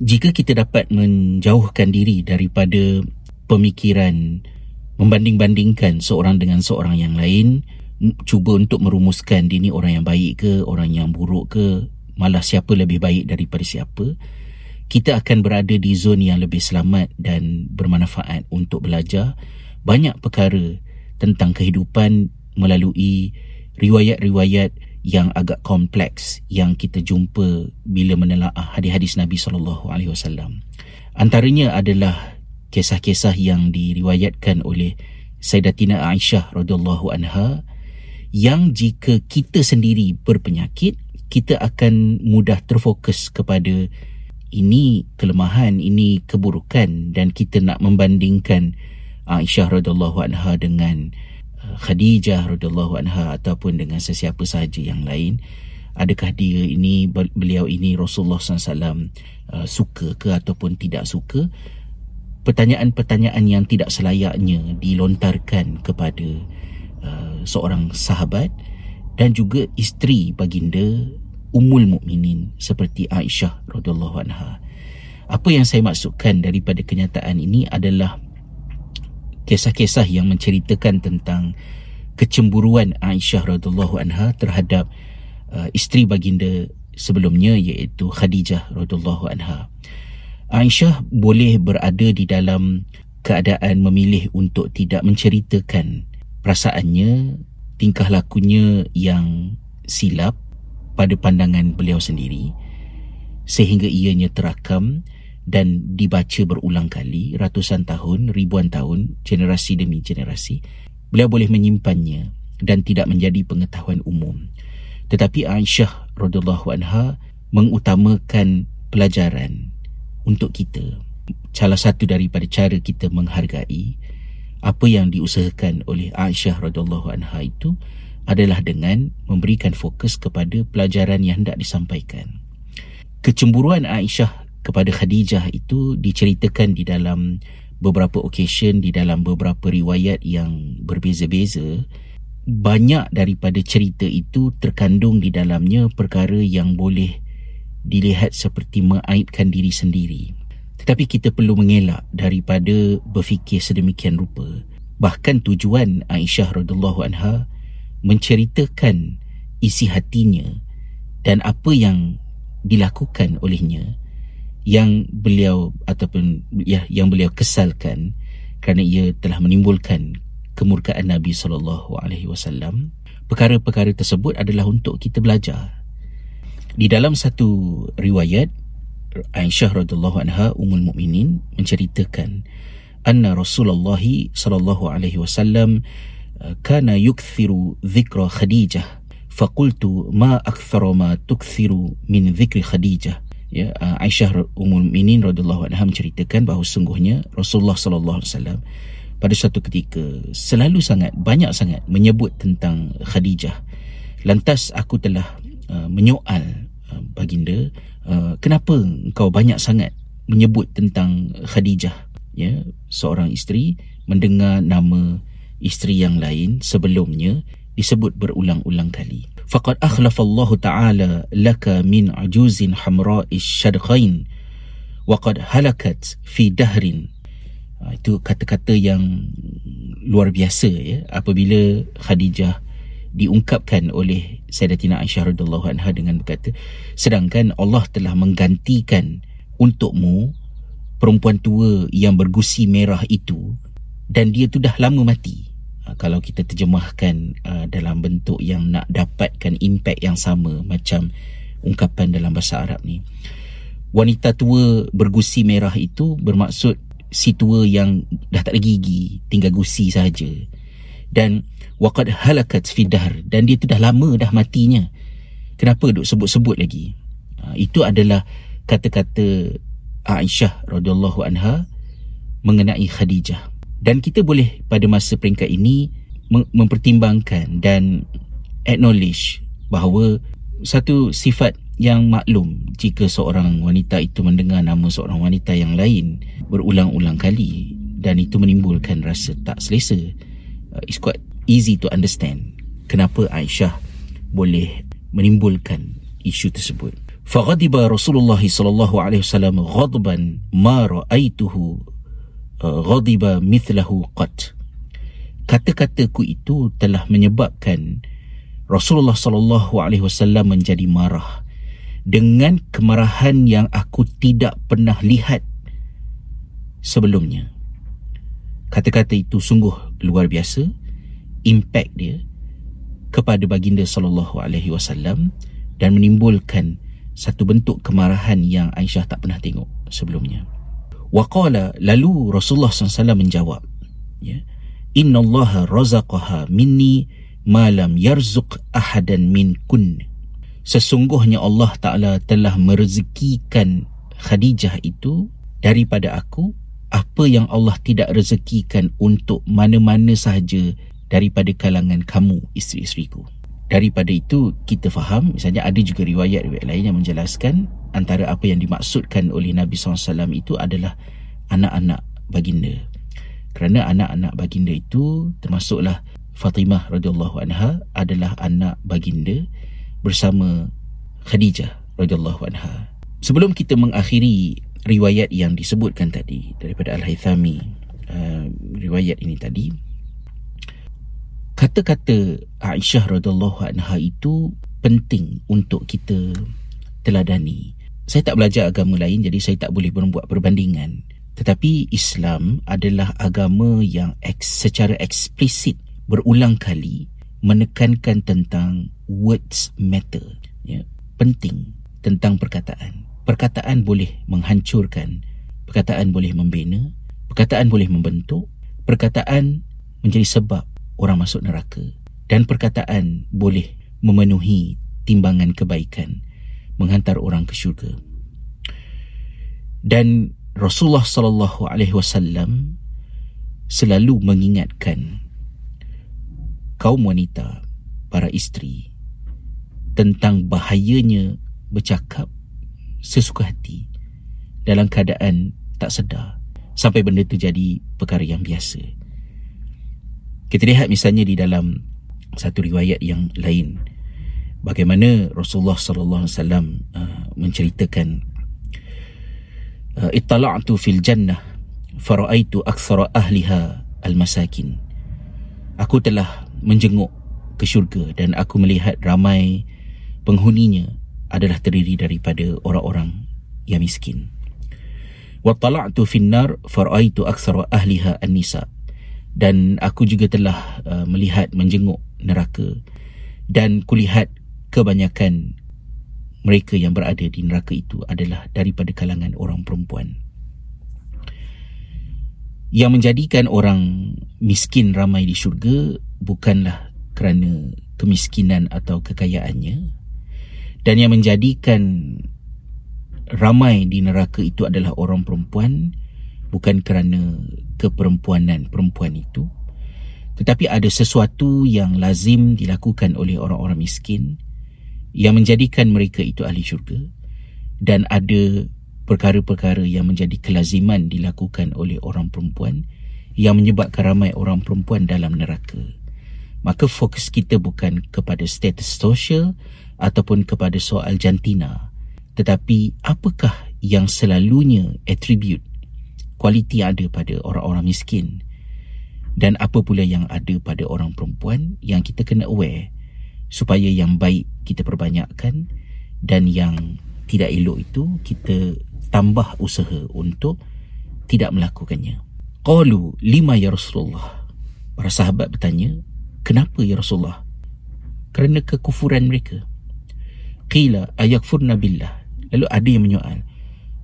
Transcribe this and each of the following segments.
jika kita dapat menjauhkan diri daripada pemikiran membanding-bandingkan seorang dengan seorang yang lain cuba untuk merumuskan dia ni orang yang baik ke orang yang buruk ke malah siapa lebih baik daripada siapa kita akan berada di zon yang lebih selamat dan bermanfaat untuk belajar banyak perkara tentang kehidupan melalui riwayat-riwayat yang agak kompleks yang kita jumpa bila menelaah hadis-hadis Nabi sallallahu alaihi wasallam. Antaranya adalah kisah-kisah yang diriwayatkan oleh Sayyidatina Aisyah radhiyallahu anha yang jika kita sendiri berpenyakit kita akan mudah terfokus kepada ini kelemahan, ini keburukan dan kita nak membandingkan Aisyah radhiyallahu anha dengan Khadijah radhiyallahu anha ataupun dengan sesiapa sahaja yang lain adakah dia ini beliau ini Rasulullah SAW uh, suka ke ataupun tidak suka? Pertanyaan-pertanyaan yang tidak selayaknya dilontarkan kepada uh, seorang sahabat dan juga isteri baginda Ummul Mukminin seperti Aisyah radhiyallahu anha. Apa yang saya maksudkan daripada kenyataan ini adalah kisah-kisah yang menceritakan tentang kecemburuan Aisyah radhiyallahu anha terhadap uh, isteri baginda sebelumnya iaitu Khadijah radhiyallahu anha. Aisyah boleh berada di dalam keadaan memilih untuk tidak menceritakan perasaannya, tingkah lakunya yang silap pada pandangan beliau sendiri sehingga ianya terakam dan dibaca berulang kali ratusan tahun, ribuan tahun, generasi demi generasi, beliau boleh menyimpannya dan tidak menjadi pengetahuan umum. Tetapi Aisyah radhiyallahu anha mengutamakan pelajaran untuk kita. Salah satu daripada cara kita menghargai apa yang diusahakan oleh Aisyah radhiyallahu anha itu adalah dengan memberikan fokus kepada pelajaran yang hendak disampaikan. Kecemburuan Aisyah kepada Khadijah itu diceritakan di dalam beberapa occasion di dalam beberapa riwayat yang berbeza-beza banyak daripada cerita itu terkandung di dalamnya perkara yang boleh dilihat seperti mengaitkan diri sendiri. Tetapi kita perlu mengelak daripada berfikir sedemikian rupa. Bahkan tujuan Aisyah radhiyallahu anha menceritakan isi hatinya dan apa yang dilakukan olehnya yang beliau ataupun ya yang beliau kesalkan kerana ia telah menimbulkan kemurkaan Nabi sallallahu alaihi wasallam. Perkara-perkara tersebut adalah untuk kita belajar. Di dalam satu riwayat Aisyah radhiyallahu anha ummul mukminin menceritakan anna Rasulullah sallallahu alaihi wasallam uh, kana yukthiru dhikra Khadijah. Faqultu ma akthara ma tukthiru min dhikri Khadijah ya uh, Aisyah Ummul Mukminin radhiyallahu anha menceritakan bahawa sungguhnya Rasulullah sallallahu alaihi wasallam pada satu ketika selalu sangat banyak sangat menyebut tentang Khadijah. Lantas aku telah uh, menyoal uh, baginda, uh, kenapa engkau banyak sangat menyebut tentang Khadijah? Ya, seorang isteri mendengar nama isteri yang lain sebelumnya disebut berulang-ulang kali. Akhlafa Allah Ta'ala laka min ajuzin hamra'i syadqain wa qad halakat fi dahrin. Ha, itu kata-kata yang luar biasa ya apabila Khadijah diungkapkan oleh Sayyidatina Aisyah radhiyallahu anha dengan berkata sedangkan Allah telah menggantikan untukmu perempuan tua yang bergusi merah itu dan dia tu dah lama mati kalau kita terjemahkan uh, dalam bentuk yang nak dapatkan impact yang sama macam ungkapan dalam bahasa Arab ni. Wanita tua bergusi merah itu bermaksud si tua yang dah tak ada gigi tinggal gusi saja dan waqad halakat fi dan dia tu dah lama dah matinya. Kenapa duk sebut-sebut lagi? Uh, itu adalah kata-kata Aisyah radhiyallahu anha mengenai Khadijah dan kita boleh pada masa peringkat ini mempertimbangkan dan acknowledge bahawa satu sifat yang maklum jika seorang wanita itu mendengar nama seorang wanita yang lain berulang-ulang kali dan itu menimbulkan rasa tak selesa uh, it's quite easy to understand kenapa Aisyah boleh menimbulkan isu tersebut فغضب رسول الله صلى الله عليه وسلم غضبا ما رأيته Uh, ghadiba mithlahu qat kata-kataku itu telah menyebabkan Rasulullah sallallahu alaihi wasallam menjadi marah dengan kemarahan yang aku tidak pernah lihat sebelumnya kata-kata itu sungguh luar biasa impact dia kepada baginda sallallahu alaihi wasallam dan menimbulkan satu bentuk kemarahan yang Aisyah tak pernah tengok sebelumnya. Waqala lalu Rasulullah SAW menjawab, ya, Inna Allah razaqaha minni ma lam yarzuq ahadan min kun. Sesungguhnya Allah Ta'ala telah merezekikan Khadijah itu daripada aku apa yang Allah tidak rezekikan untuk mana-mana sahaja daripada kalangan kamu isteri-isteriku. Daripada itu kita faham misalnya ada juga riwayat-riwayat lain yang menjelaskan antara apa yang dimaksudkan oleh Nabi SAW itu adalah anak-anak baginda. Kerana anak-anak baginda itu termasuklah Fatimah radhiyallahu anha adalah anak baginda bersama Khadijah radhiyallahu anha. Sebelum kita mengakhiri riwayat yang disebutkan tadi daripada Al-Haythami uh, riwayat ini tadi kata-kata Aisyah radhiyallahu anha itu penting untuk kita teladani saya tak belajar agama lain jadi saya tak boleh membuat perbandingan. Tetapi Islam adalah agama yang eks, secara eksplisit berulang kali menekankan tentang words matter ya penting tentang perkataan. Perkataan boleh menghancurkan, perkataan boleh membina, perkataan boleh membentuk, perkataan menjadi sebab orang masuk neraka dan perkataan boleh memenuhi timbangan kebaikan menghantar orang ke syurga. Dan Rasulullah sallallahu alaihi wasallam selalu mengingatkan kaum wanita, para isteri tentang bahayanya bercakap sesuka hati dalam keadaan tak sedar sampai benda itu jadi perkara yang biasa. Kita lihat misalnya di dalam satu riwayat yang lain bagaimana Rasulullah sallallahu alaihi wasallam uh, menceritakan uh, ittala'tu fil jannah faraitu aktsara ahliha al-masakin. Aku telah menjenguk ke syurga dan aku melihat ramai penghuninya adalah terdiri daripada orang-orang yang miskin. Wa tala'tu fin nar faraitu aktsara ahliha an-nisa. Dan aku juga telah uh, melihat menjenguk neraka dan kulihat kebanyakan mereka yang berada di neraka itu adalah daripada kalangan orang perempuan. Yang menjadikan orang miskin ramai di syurga bukanlah kerana kemiskinan atau kekayaannya dan yang menjadikan ramai di neraka itu adalah orang perempuan bukan kerana keperempuanan perempuan itu tetapi ada sesuatu yang lazim dilakukan oleh orang-orang miskin yang menjadikan mereka itu ahli syurga dan ada perkara-perkara yang menjadi kelaziman dilakukan oleh orang perempuan yang menyebabkan ramai orang perempuan dalam neraka. Maka fokus kita bukan kepada status sosial ataupun kepada soal jantina tetapi apakah yang selalunya attribute kualiti ada pada orang-orang miskin dan apa pula yang ada pada orang perempuan yang kita kena aware supaya yang baik kita perbanyakkan dan yang tidak elok itu kita tambah usaha untuk tidak melakukannya. Qalu lima ya Rasulullah. Para sahabat bertanya, kenapa ya Rasulullah? Kerana kekufuran mereka qila ayakfurna billah lalu ada yang menyoal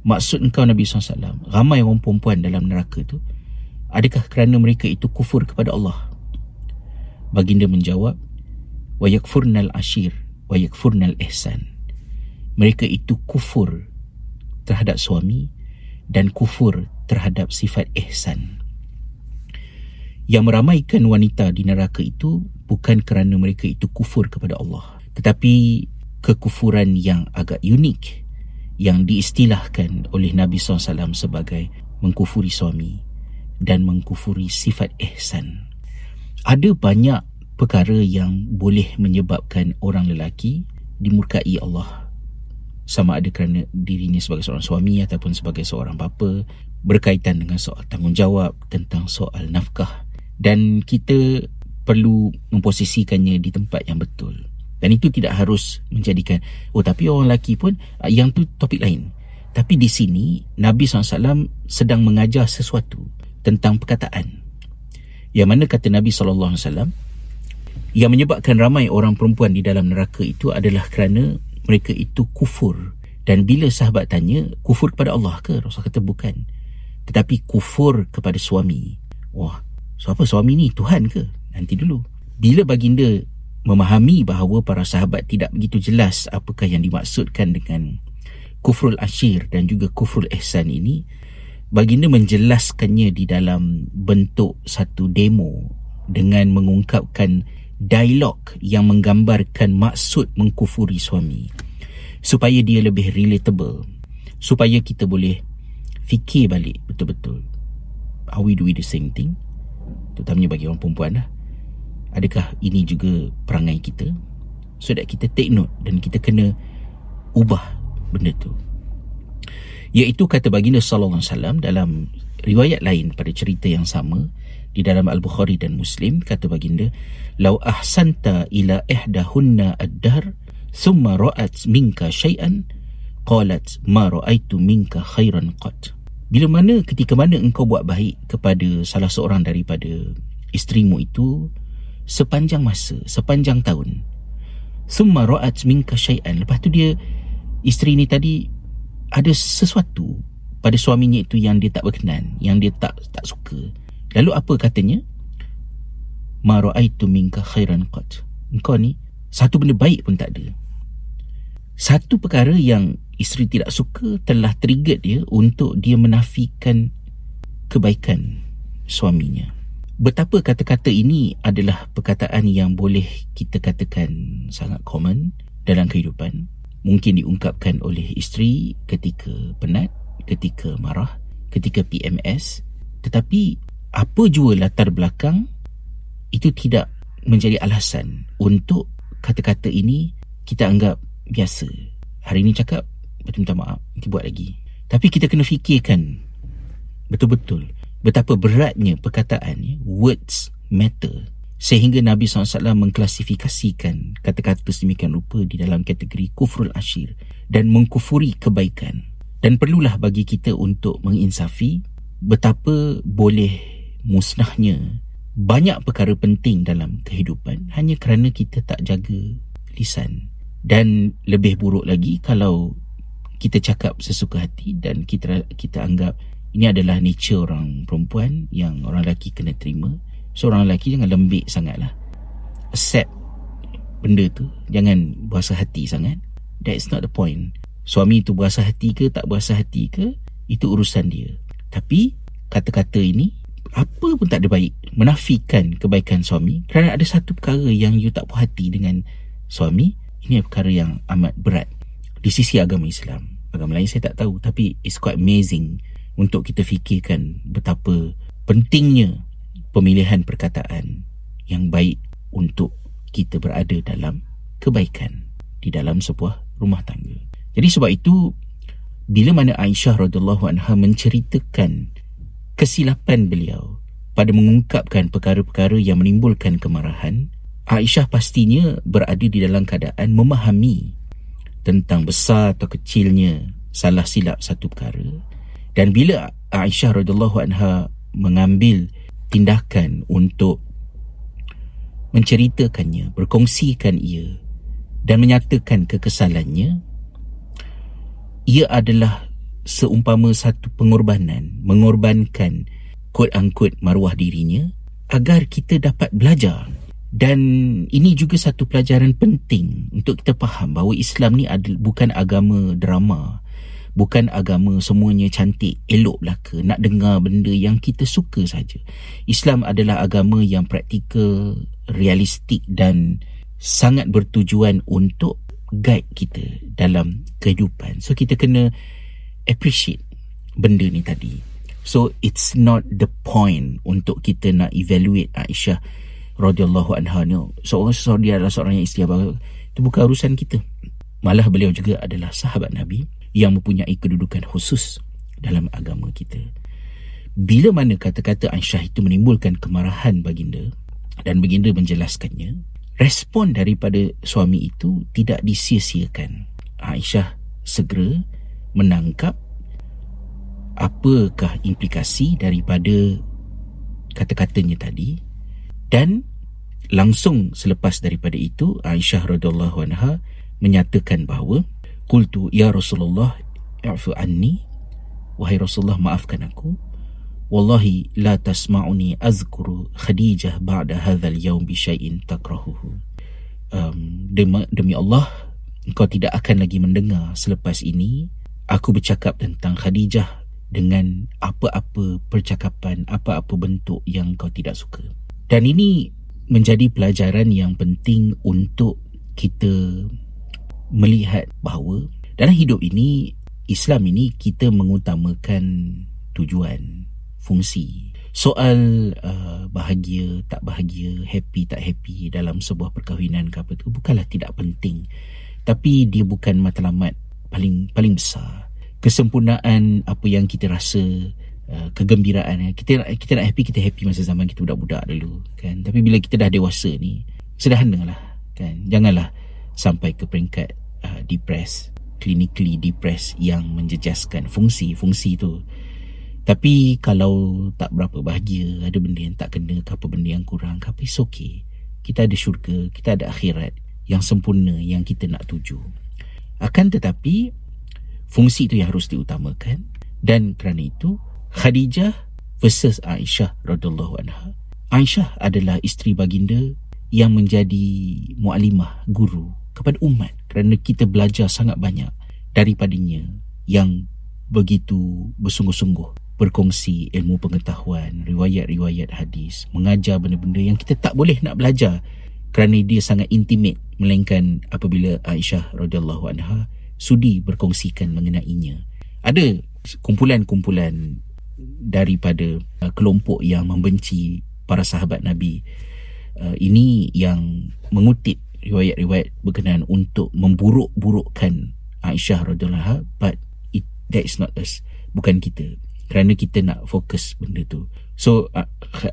maksud engkau Nabi SAW ramai orang perempuan dalam neraka tu adakah kerana mereka itu kufur kepada Allah baginda menjawab wa yakfurnal ashir wa yakfurnal ihsan mereka itu kufur terhadap suami dan kufur terhadap sifat ihsan yang meramaikan wanita di neraka itu bukan kerana mereka itu kufur kepada Allah tetapi kekufuran yang agak unik yang diistilahkan oleh Nabi SAW sebagai mengkufuri suami dan mengkufuri sifat ihsan. Ada banyak perkara yang boleh menyebabkan orang lelaki dimurkai Allah sama ada kerana dirinya sebagai seorang suami ataupun sebagai seorang bapa berkaitan dengan soal tanggungjawab tentang soal nafkah. Dan kita perlu memposisikannya di tempat yang betul. Dan itu tidak harus menjadikan oh tapi orang lelaki pun ah, yang tu topik lain. Tapi di sini Nabi SAW sedang mengajar sesuatu tentang perkataan. Yang mana kata Nabi SAW yang menyebabkan ramai orang perempuan di dalam neraka itu adalah kerana mereka itu kufur. Dan bila sahabat tanya kufur kepada Allah ke? Rasul kata bukan. Tetapi kufur kepada suami. Wah siapa suami ni? Tuhan ke? Nanti dulu. Bila baginda memahami bahawa para sahabat tidak begitu jelas apakah yang dimaksudkan dengan kufrul ashir dan juga kufrul ihsan ini baginda menjelaskannya di dalam bentuk satu demo dengan mengungkapkan dialog yang menggambarkan maksud mengkufuri suami supaya dia lebih relatable supaya kita boleh fikir balik betul-betul. Are we doing the same thing? Terutamanya bagi orang perempuan lah. Adakah ini juga perangai kita? So that kita take note dan kita kena ubah benda tu. Iaitu kata baginda sallallahu alaihi wasallam dalam riwayat lain pada cerita yang sama di dalam Al-Bukhari dan Muslim kata baginda lau ahsanta ila ihdahunna ad-dahr thumma ra'at minka shay'an qalat ma ra'aitu minka khairan qat. Bila mana ketika mana engkau buat baik kepada salah seorang daripada isterimu itu sepanjang masa sepanjang tahun thumma ra'at minka shay'an lepas tu dia isteri ni tadi ada sesuatu pada suaminya itu yang dia tak berkenan yang dia tak tak suka Lalu apa katanya? Ma ra'aitu minka khairan qat. Engkau ni satu benda baik pun tak ada. Satu perkara yang isteri tidak suka telah trigger dia untuk dia menafikan kebaikan suaminya. Betapa kata-kata ini adalah perkataan yang boleh kita katakan sangat common dalam kehidupan. Mungkin diungkapkan oleh isteri ketika penat, ketika marah, ketika PMS. Tetapi apa jua latar belakang itu tidak menjadi alasan untuk kata-kata ini kita anggap biasa. Hari ini cakap betul minta maaf, nanti buat lagi. Tapi kita kena fikirkan betul-betul betapa beratnya perkataan words matter sehingga Nabi SAW mengklasifikasikan kata-kata sedemikian rupa di dalam kategori kufrul ashir dan mengkufuri kebaikan. Dan perlulah bagi kita untuk menginsafi betapa boleh musnahnya. Banyak perkara penting dalam kehidupan hanya kerana kita tak jaga lisan. Dan lebih buruk lagi kalau kita cakap sesuka hati dan kita kita anggap ini adalah nature orang perempuan yang orang lelaki kena terima seorang so, lelaki jangan lembik sangatlah. Accept benda tu jangan berasa hati sangat. That's not the point. Suami tu berasa hati ke tak berasa hati ke itu urusan dia. Tapi kata-kata ini apa pun tak ada baik menafikan kebaikan suami kerana ada satu perkara yang you tak puas hati dengan suami ini perkara yang amat berat. Di sisi agama Islam agama lain saya tak tahu tapi it's quite amazing untuk kita fikirkan betapa pentingnya pemilihan perkataan yang baik untuk kita berada dalam kebaikan di dalam sebuah rumah tangga. Jadi sebab itu bila mana Aisyah radhiyallahu anha menceritakan kesilapan beliau pada mengungkapkan perkara-perkara yang menimbulkan kemarahan, Aisyah pastinya berada di dalam keadaan memahami tentang besar atau kecilnya salah silap satu perkara. Dan bila Aisyah radhiyallahu anha mengambil tindakan untuk menceritakannya, berkongsikan ia dan menyatakan kekesalannya, ia adalah seumpama satu pengorbanan mengorbankan quote unquote maruah dirinya agar kita dapat belajar. Dan ini juga satu pelajaran penting untuk kita faham bahawa Islam ni bukan agama drama bukan agama semuanya cantik elok belaka nak dengar benda yang kita suka saja. Islam adalah agama yang praktikal realistik dan sangat bertujuan untuk guide kita dalam kehidupan. So kita kena appreciate benda ni tadi. So it's not the point untuk kita nak evaluate Aisyah radhiyallahu anha ni. Seorang so, dia adalah seorang yang istiabar. Itu bukan urusan kita. Malah beliau juga adalah sahabat Nabi yang mempunyai kedudukan khusus dalam agama kita. Bila mana kata-kata Aisyah itu menimbulkan kemarahan baginda dan baginda menjelaskannya, respon daripada suami itu tidak disia-siakan. Aisyah segera menangkap apakah implikasi daripada kata-katanya tadi dan langsung selepas daripada itu Aisyah radhiyallahu anha menyatakan bahawa qultu ya Rasulullah i'fu anni. Wahai Rasulullah maafkan aku. Wallahi la tasma'uni azkuru Khadijah ba'da hadzal yawm bi syai'in takrahuhu. Um, demi, demi Allah engkau tidak akan lagi mendengar selepas ini aku bercakap tentang Khadijah dengan apa-apa percakapan apa-apa bentuk yang kau tidak suka dan ini menjadi pelajaran yang penting untuk kita melihat bahawa dalam hidup ini Islam ini kita mengutamakan tujuan, fungsi. Soal uh, bahagia, tak bahagia, happy, tak happy dalam sebuah perkahwinan ke apa tu bukanlah tidak penting. Tapi dia bukan matlamat paling paling besar. Kesempurnaan apa yang kita rasa uh, kegembiraan kita kita nak happy kita happy masa zaman kita budak-budak dulu kan tapi bila kita dah dewasa ni sederhanalah kan janganlah sampai ke peringkat uh, depressed clinically depressed yang menjejaskan fungsi-fungsi tu. Tapi kalau tak berapa bahagia, ada benda yang tak kena, ke apa benda yang kurang, ke apa, it's okay. Kita ada syurga, kita ada akhirat yang sempurna yang kita nak tuju. Akan tetapi, fungsi itu yang harus diutamakan dan kerana itu, Khadijah versus Aisyah radhiyallahu anha. Aisyah adalah isteri baginda yang menjadi mualimah, guru kepada umat kerana kita belajar sangat banyak daripadanya yang begitu bersungguh-sungguh berkongsi ilmu pengetahuan, riwayat-riwayat hadis, mengajar benda-benda yang kita tak boleh nak belajar kerana dia sangat intimate melainkan apabila Aisyah radhiyallahu anha sudi berkongsikan mengenainya. Ada kumpulan-kumpulan daripada uh, kelompok yang membenci para sahabat Nabi uh, ini yang mengutip riwayat-riwayat berkenaan untuk memburuk-burukkan Aisyah radhiyallahu anha but it, that is not us bukan kita kerana kita nak fokus benda tu so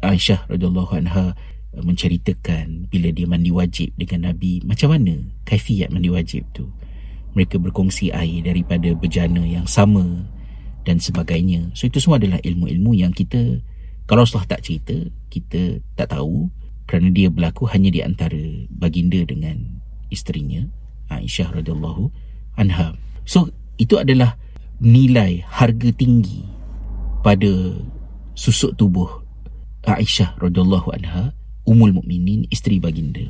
Aisyah radhiyallahu anha uh, menceritakan bila dia mandi wajib dengan Nabi macam mana kaifiat mandi wajib tu? Mereka berkongsi air daripada bejana yang sama dan sebagainya. So itu semua adalah ilmu-ilmu yang kita kalau Rasulullah tak cerita kita tak tahu kerana dia berlaku hanya di antara baginda dengan isterinya Aisyah radhiyallahu anha. So itu adalah nilai harga tinggi pada susuk tubuh Aisyah radhiyallahu anha umul mukminin isteri baginda.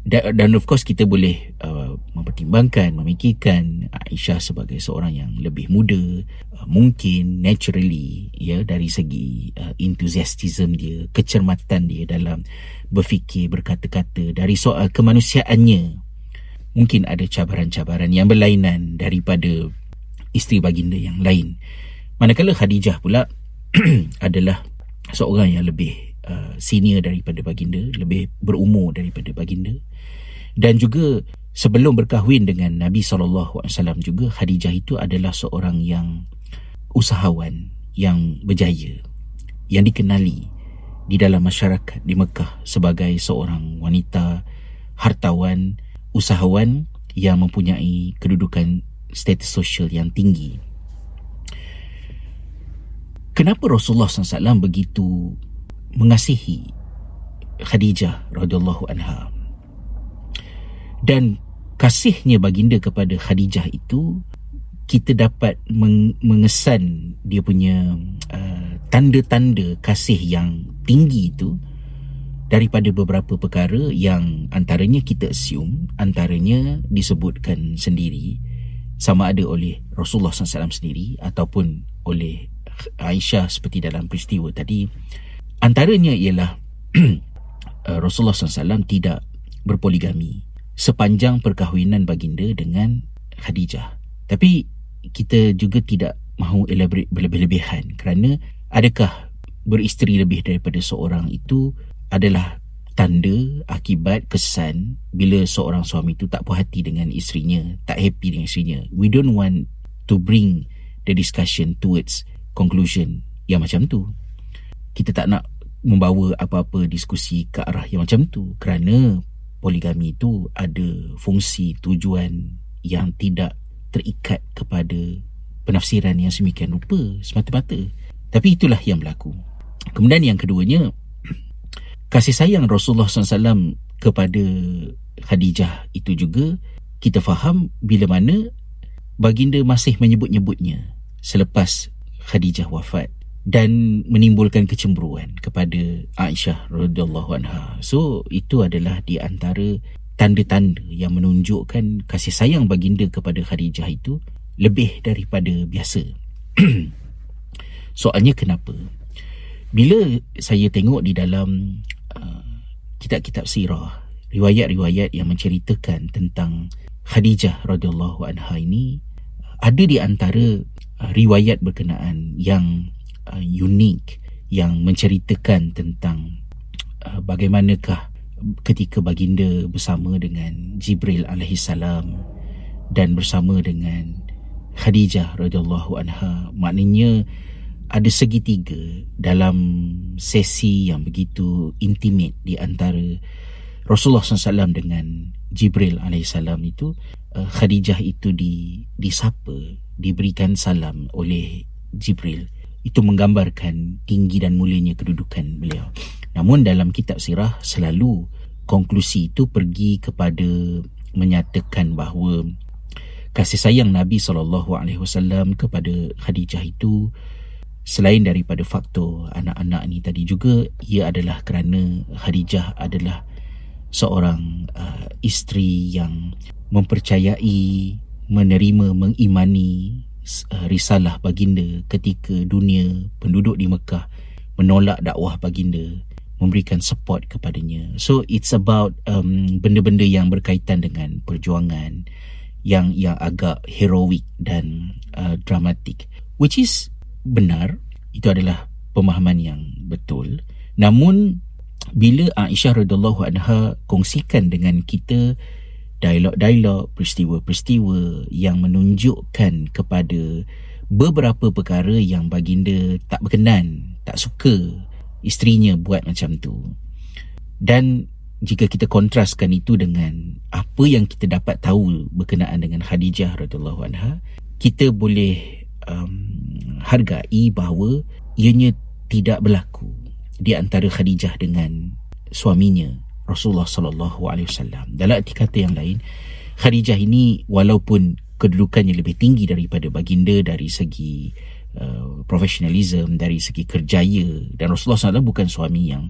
Dan, dan of course kita boleh uh, mempertimbangkan memikirkan Aisyah sebagai seorang yang lebih muda uh, mungkin naturally ya dari segi uh, enthusiasm dia kecermatan dia dalam berfikir berkata-kata dari soal kemanusiaannya. Mungkin ada cabaran-cabaran yang berlainan daripada isteri baginda yang lain. Manakala Khadijah pula adalah seorang yang lebih Uh, senior daripada baginda lebih berumur daripada baginda. Dan juga sebelum berkahwin dengan Nabi SAW juga Khadijah itu adalah seorang yang usahawan yang berjaya yang dikenali di dalam masyarakat di Mekah sebagai seorang wanita hartawan usahawan yang mempunyai kedudukan status sosial yang tinggi. Kenapa Rasulullah SAW begitu mengasihi Khadijah radhiyallahu anha. Dan kasihnya baginda kepada Khadijah itu kita dapat meng- mengesan dia punya uh, tanda-tanda kasih yang tinggi itu daripada beberapa perkara yang antaranya kita assume antaranya disebutkan sendiri sama ada oleh Rasulullah SAW sendiri ataupun oleh Aisyah seperti dalam peristiwa tadi Antaranya ialah uh, Rasulullah SAW tidak berpoligami sepanjang perkahwinan baginda dengan Khadijah. Tapi kita juga tidak mahu elaborate berlebih-lebihan kerana adakah beristeri lebih daripada seorang itu adalah tanda akibat kesan bila seorang suami itu tak puas hati dengan isterinya tak happy dengan isterinya we don't want to bring the discussion towards conclusion yang macam tu kita tak nak membawa apa-apa diskusi ke arah yang macam tu. Kerana poligami itu ada fungsi tujuan yang tidak terikat kepada penafsiran yang semikian rupa semata-mata. Tapi itulah yang berlaku. Kemudian yang keduanya kasih sayang Rasulullah SAW kepada Khadijah itu juga kita faham bila mana baginda masih menyebut-nyebutnya selepas Khadijah wafat dan menimbulkan kecemburuan kepada Aisyah radhiyallahu anha. So itu adalah di antara tanda-tanda yang menunjukkan kasih sayang baginda kepada Khadijah itu lebih daripada biasa. Soalnya kenapa? Bila saya tengok di dalam Uh, kitab-kitab sirah riwayat-riwayat yang menceritakan tentang Khadijah radhiyallahu anha ini ada di antara uh, riwayat berkenaan yang uh, unik yang menceritakan tentang uh, bagaimanakah ketika baginda bersama dengan Jibril alaihi salam dan bersama dengan Khadijah radhiyallahu anha. Maknanya ada segitiga dalam sesi yang begitu intimate di antara Rasulullah SAW dengan Jibril AS itu uh, Khadijah itu di, disapa diberikan salam oleh Jibril itu menggambarkan tinggi dan mulianya kedudukan beliau. Namun dalam kitab sirah selalu konklusi itu pergi kepada menyatakan bahawa kasih sayang Nabi SAW kepada Khadijah itu Selain daripada faktor anak-anak ni tadi juga ia adalah kerana Khadijah adalah seorang uh, isteri yang mempercayai menerima mengimani uh, risalah baginda ketika dunia penduduk di Mekah menolak dakwah baginda memberikan support kepadanya. So it's about um, benda-benda yang berkaitan dengan perjuangan yang yang agak heroik dan uh, dramatik. Which is benar itu adalah pemahaman yang betul. Namun bila Aisyah radhiyallahu anha kongsikan dengan kita dialog-dialog peristiwa-peristiwa yang menunjukkan kepada beberapa perkara yang baginda tak berkenan tak suka isterinya buat macam tu. Dan jika kita kontraskan itu dengan apa yang kita dapat tahu berkenaan dengan Khadijah radhiyallahu anha kita boleh um, hargai bahawa ianya tidak berlaku di antara Khadijah dengan suaminya Rasulullah sallallahu alaihi wasallam. Dalam arti kata yang lain, Khadijah ini walaupun kedudukannya lebih tinggi daripada baginda dari segi uh, profesionalism, dari segi kerjaya dan Rasulullah SAW bukan suami yang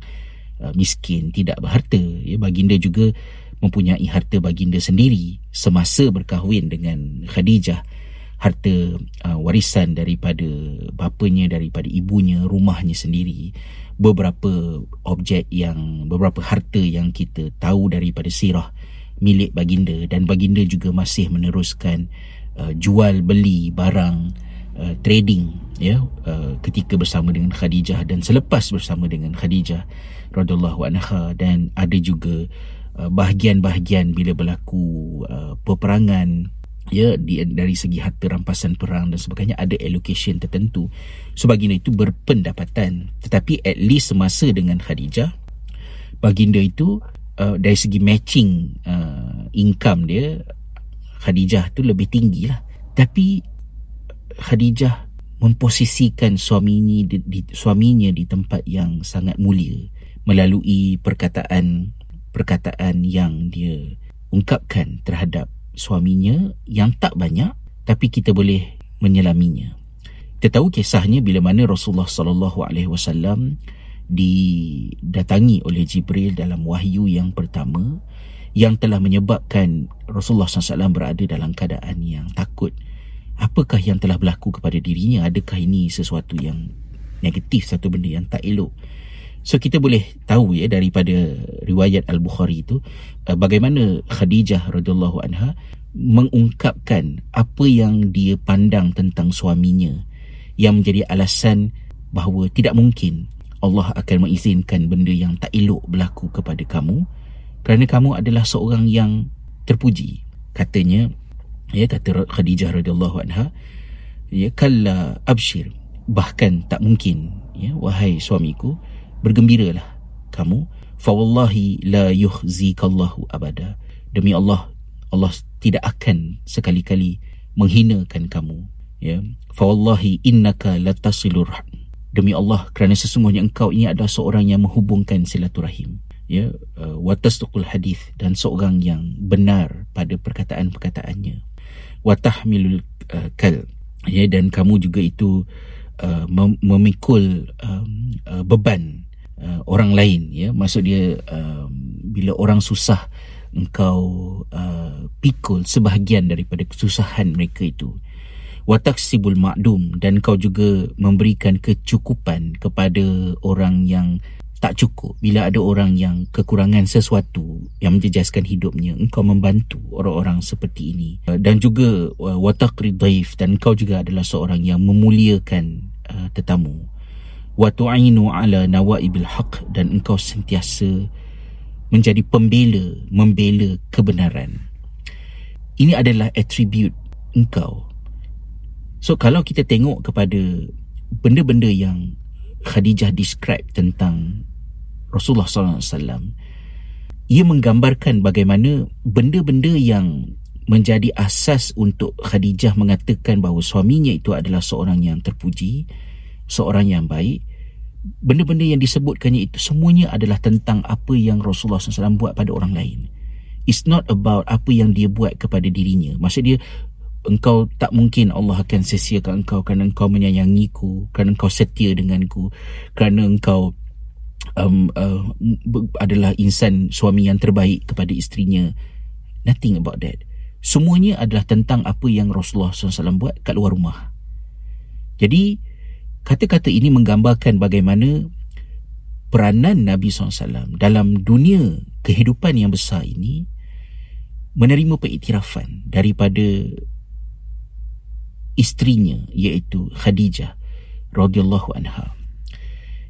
uh, miskin, tidak berharta. Ya, baginda juga mempunyai harta baginda sendiri semasa berkahwin dengan Khadijah harta uh, warisan daripada bapanya daripada ibunya rumahnya sendiri beberapa objek yang beberapa harta yang kita tahu daripada sirah milik baginda dan baginda juga masih meneruskan uh, jual beli barang uh, trading ya uh, ketika bersama dengan Khadijah dan selepas bersama dengan Khadijah radhiyallahu anha. Dan ada juga uh, bahagian-bahagian bila berlaku uh, peperangan ya di, dari segi harta rampasan perang dan sebagainya ada allocation tertentu. So baginda itu berpendapatan. Tetapi at least semasa dengan Khadijah baginda itu uh, dari segi matching uh, income dia Khadijah tu lebih tinggi lah. Tapi Khadijah memposisikan suaminya di, di, suaminya di tempat yang sangat mulia melalui perkataan perkataan yang dia ungkapkan terhadap suaminya yang tak banyak tapi kita boleh menyelaminya. Kita tahu kisahnya bila mana Rasulullah sallallahu alaihi wasallam didatangi oleh Jibril dalam wahyu yang pertama yang telah menyebabkan Rasulullah SAW berada dalam keadaan yang takut. Apakah yang telah berlaku kepada dirinya? Adakah ini sesuatu yang negatif, satu benda yang tak elok? So kita boleh tahu ya daripada riwayat Al-Bukhari itu uh, bagaimana Khadijah radhiyallahu anha mengungkapkan apa yang dia pandang tentang suaminya yang menjadi alasan bahawa tidak mungkin Allah akan mengizinkan benda yang tak elok berlaku kepada kamu kerana kamu adalah seorang yang terpuji. Katanya ya kata Khadijah radhiyallahu anha ya kalla abshir bahkan tak mungkin ya wahai suamiku bergembiralah. Kamu fa wallahi la yukhzikallahu abada. Demi Allah Allah tidak akan sekali-kali menghinakan kamu ya. Fa wallahi innaka latasilur demi Allah kerana sesungguhnya engkau ini adalah seorang yang menghubungkan silaturahim ya. Uh, watasdaqul hadis dan seorang yang benar pada perkataan-perkataannya. Watahmilul uh, kal ya. Dan kamu juga itu uh, memikul um, uh, beban uh, orang lain ya. Maksud dia uh, bila orang susah engkau uh, pikul sebahagian daripada kesusahan mereka itu. Wataksibul ma'dum dan kau juga memberikan kecukupan kepada orang yang tak cukup. Bila ada orang yang kekurangan sesuatu yang menjejaskan hidupnya engkau membantu orang-orang seperti ini. Dan juga uh, wataqri dhaif dan kau juga adalah seorang yang memuliakan uh, tetamu wa tu'inu ala nawaibil haq dan engkau sentiasa menjadi pembela membela kebenaran ini adalah atribut engkau So kalau kita tengok kepada benda-benda yang Khadijah describe tentang Rasulullah SAW, ia menggambarkan bagaimana benda-benda yang menjadi asas untuk Khadijah mengatakan bahawa suaminya itu adalah seorang yang terpuji, seorang yang baik. Benda-benda yang disebutkannya itu semuanya adalah tentang apa yang Rasulullah SAW buat pada orang lain. It's not about apa yang dia buat kepada dirinya. Maksud dia, engkau tak mungkin Allah akan sesiakan engkau kerana engkau menyayangiku kerana engkau setia denganku kerana engkau um, uh, adalah insan suami yang terbaik kepada istrinya nothing about that semuanya adalah tentang apa yang Rasulullah SAW buat kat luar rumah jadi kata-kata ini menggambarkan bagaimana peranan Nabi SAW dalam dunia kehidupan yang besar ini menerima pengiktirafan daripada istrinya iaitu Khadijah radhiyallahu anha.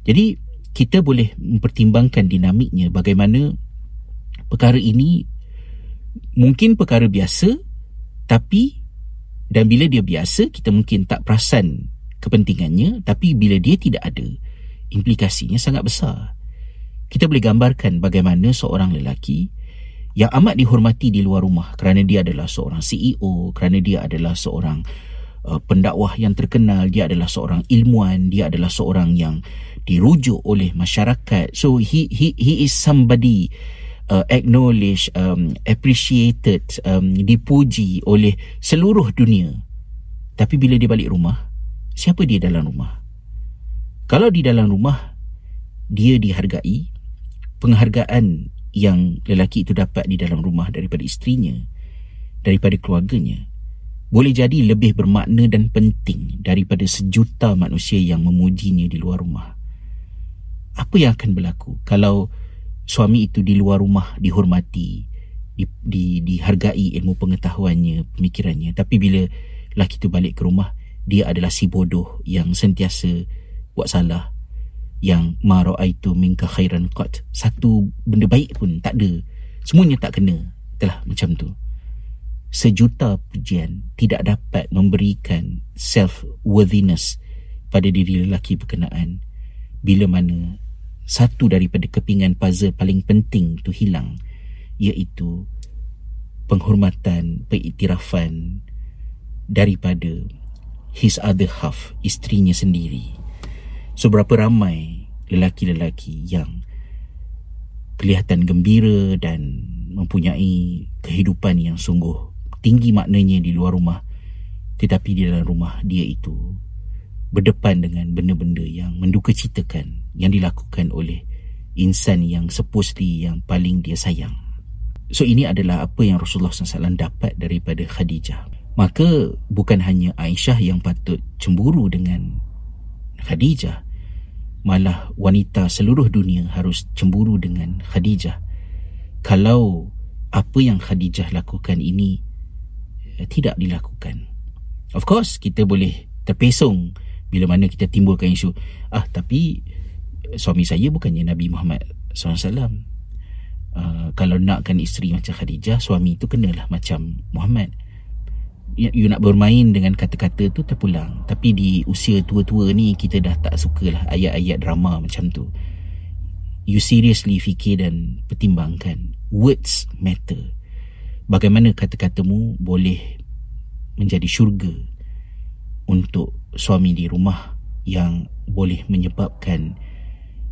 Jadi kita boleh mempertimbangkan dinamiknya bagaimana perkara ini mungkin perkara biasa tapi dan bila dia biasa kita mungkin tak perasan kepentingannya tapi bila dia tidak ada implikasinya sangat besar. Kita boleh gambarkan bagaimana seorang lelaki yang amat dihormati di luar rumah kerana dia adalah seorang CEO, kerana dia adalah seorang uh, pendakwah yang terkenal dia adalah seorang ilmuan dia adalah seorang yang dirujuk oleh masyarakat so he he he is somebody uh, acknowledged um, appreciated um, dipuji oleh seluruh dunia tapi bila dia balik rumah siapa dia dalam rumah kalau di dalam rumah dia dihargai penghargaan yang lelaki itu dapat di dalam rumah daripada istrinya daripada keluarganya boleh jadi lebih bermakna dan penting daripada sejuta manusia yang memujinya di luar rumah. Apa yang akan berlaku kalau suami itu di luar rumah dihormati, di, di, dihargai ilmu pengetahuannya, pemikirannya. Tapi bila lelaki itu balik ke rumah, dia adalah si bodoh yang sentiasa buat salah. Yang mara'aitu minka khairan qat. Satu benda baik pun tak ada. Semuanya tak kena. Itulah macam tu sejuta pujian tidak dapat memberikan self-worthiness pada diri lelaki berkenaan bila mana satu daripada kepingan puzzle paling penting tu hilang iaitu penghormatan, pengiktirafan daripada his other half, istrinya sendiri. Seberapa ramai lelaki-lelaki yang kelihatan gembira dan mempunyai kehidupan yang sungguh tinggi maknanya di luar rumah tetapi di dalam rumah dia itu berdepan dengan benda-benda yang menduka citakan yang dilakukan oleh insan yang supposedly yang paling dia sayang so ini adalah apa yang Rasulullah SAW dapat daripada Khadijah maka bukan hanya Aisyah yang patut cemburu dengan Khadijah malah wanita seluruh dunia harus cemburu dengan Khadijah kalau apa yang Khadijah lakukan ini Eh, tidak dilakukan. Of course, kita boleh terpesong bila mana kita timbulkan isu. Ah, tapi suami saya bukannya Nabi Muhammad SAW uh, kalau nakkan isteri macam Khadijah suami itu kenalah macam Muhammad you, you nak bermain dengan kata-kata tu terpulang. Tapi di usia tua-tua ni kita dah tak suka lah ayat-ayat drama macam tu. You seriously fikir dan pertimbangkan. Words matter. Bagaimana kata-katamu boleh menjadi syurga untuk suami di rumah yang boleh menyebabkan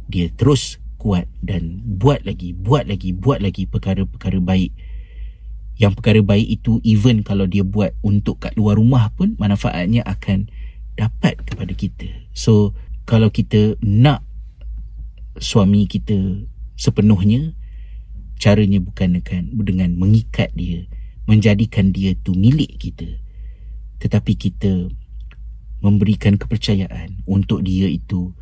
dia terus kuat dan buat lagi, buat lagi, buat lagi perkara-perkara baik. Yang perkara baik itu even kalau dia buat untuk kat luar rumah pun manfaatnya akan dapat kepada kita. So kalau kita nak suami kita sepenuhnya caranya bukan dengan, dengan mengikat dia, menjadikan dia tu milik kita. Tetapi kita memberikan kepercayaan untuk dia itu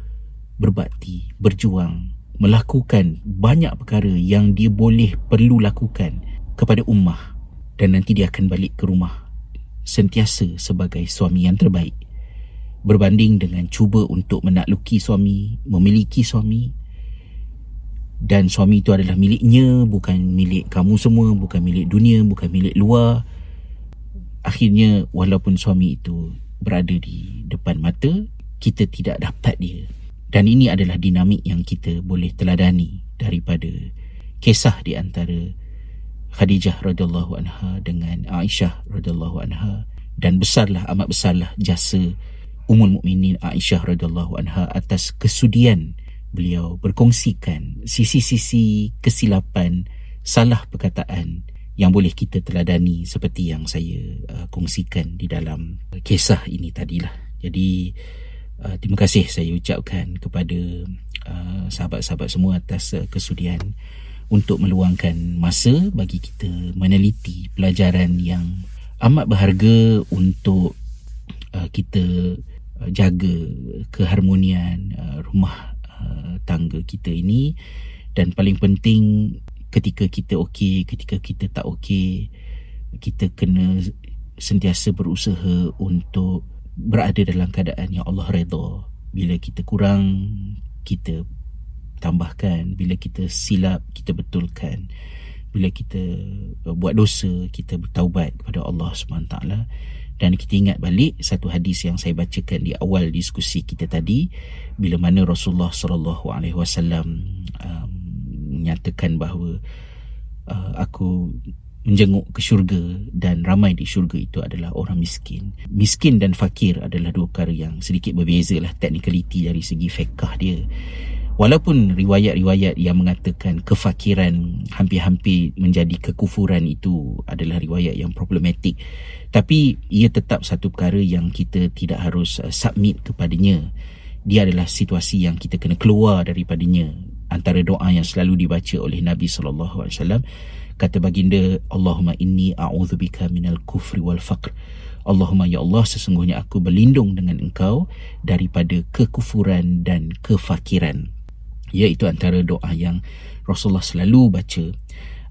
berbakti, berjuang, melakukan banyak perkara yang dia boleh perlu lakukan kepada ummah dan nanti dia akan balik ke rumah sentiasa sebagai suami yang terbaik. Berbanding dengan cuba untuk menakluki suami, memiliki suami dan suami itu adalah miliknya bukan milik kamu semua, bukan milik dunia, bukan milik luar. Akhirnya walaupun suami itu berada di depan mata kita tidak dapat dia. Dan ini adalah dinamik yang kita boleh teladani daripada kisah di antara Khadijah radhiyallahu anha dengan Aisyah radhiyallahu anha dan besarlah amat besarlah jasa Ummul Mukminin Aisyah radhiyallahu anha atas kesudian beliau berkongsikan sisi-sisi kesilapan salah perkataan yang boleh kita teladani seperti yang saya uh, kongsikan di dalam kisah ini tadilah. Jadi Uh, terima kasih saya ucapkan kepada uh, sahabat-sahabat semua atas uh, kesudian untuk meluangkan masa bagi kita meneliti pelajaran yang amat berharga untuk uh, kita uh, jaga keharmonian uh, rumah uh, tangga kita ini. Dan paling penting ketika kita okey ketika kita tak okey kita kena sentiasa berusaha untuk berada dalam keadaan yang Allah redha bila kita kurang kita tambahkan bila kita silap kita betulkan bila kita buat dosa kita bertaubat kepada Allah SWT dan kita ingat balik satu hadis yang saya bacakan di awal diskusi kita tadi bila mana Rasulullah sallallahu alaihi wasallam um, menyatakan bahawa uh, aku menjenguk ke syurga dan ramai di syurga itu adalah orang miskin. Miskin dan fakir adalah dua perkara yang sedikit berbeza lah teknikaliti dari segi fiqah dia. Walaupun riwayat-riwayat yang mengatakan kefakiran hampir-hampir menjadi kekufuran itu adalah riwayat yang problematik. Tapi ia tetap satu perkara yang kita tidak harus uh, submit kepadanya. Dia adalah situasi yang kita kena keluar daripadanya. Antara doa yang selalu dibaca oleh Nabi SAW kata baginda Allahumma inni a'udzubika minal kufri wal faqr Allahumma ya Allah sesungguhnya aku berlindung dengan engkau daripada kekufuran dan kefakiran iaitu antara doa yang Rasulullah selalu baca.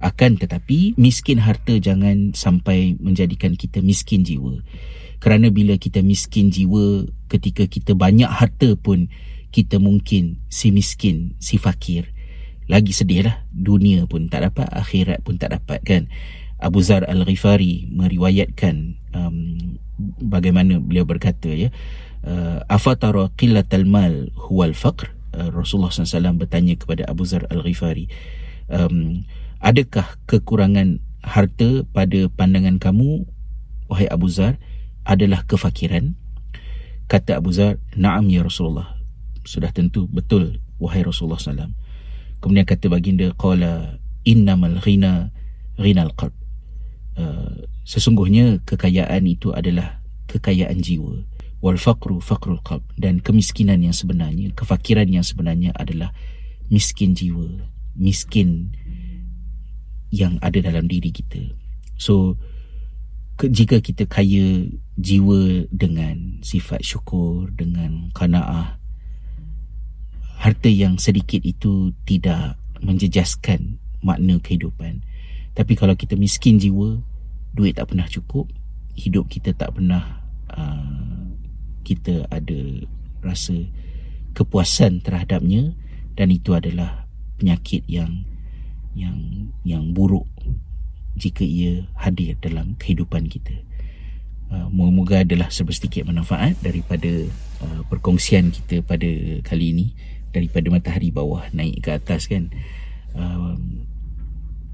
Akan tetapi miskin harta jangan sampai menjadikan kita miskin jiwa. Kerana bila kita miskin jiwa ketika kita banyak harta pun kita mungkin si miskin si fakir lagi sedih lah dunia pun tak dapat akhirat pun tak dapat kan? Abu Zar Al-Ghifari meriwayatkan um, bagaimana beliau berkata ya uh, afatara qillatal mal huwal faqr uh, Rasulullah SAW bertanya kepada Abu Zar Al-Ghifari um, adakah kekurangan harta pada pandangan kamu wahai Abu Zar adalah kefakiran? Kata Abu Zar na'am ya Rasulullah. Sudah tentu betul wahai Rasulullah SAW Kemudian kata baginda qala innamal ghina ghinal qalb. Uh, sesungguhnya kekayaan itu adalah kekayaan jiwa wal faqru faqrul qalb dan kemiskinan yang sebenarnya kefakiran yang sebenarnya adalah miskin jiwa miskin yang ada dalam diri kita so jika kita kaya jiwa dengan sifat syukur dengan qanaah harta yang sedikit itu tidak menjejaskan makna kehidupan. Tapi kalau kita miskin jiwa, duit tak pernah cukup, hidup kita tak pernah uh, kita ada rasa kepuasan terhadapnya, dan itu adalah penyakit yang yang yang buruk jika ia hadir dalam kehidupan kita. Uh, moga-moga adalah sedikit manfaat daripada uh, perkongsian kita pada kali ini daripada matahari bawah naik ke atas kan. Uh,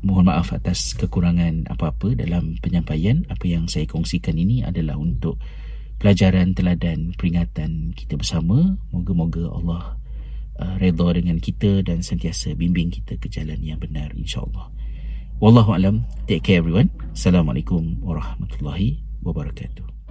mohon maaf atas kekurangan apa-apa dalam penyampaian apa yang saya kongsikan ini adalah untuk pelajaran teladan peringatan kita bersama. Moga-moga Allah uh, redha dengan kita dan sentiasa bimbing kita ke jalan yang benar insyaallah. Wallahu alam. Take care everyone. Assalamualaikum warahmatullahi wabarakatuh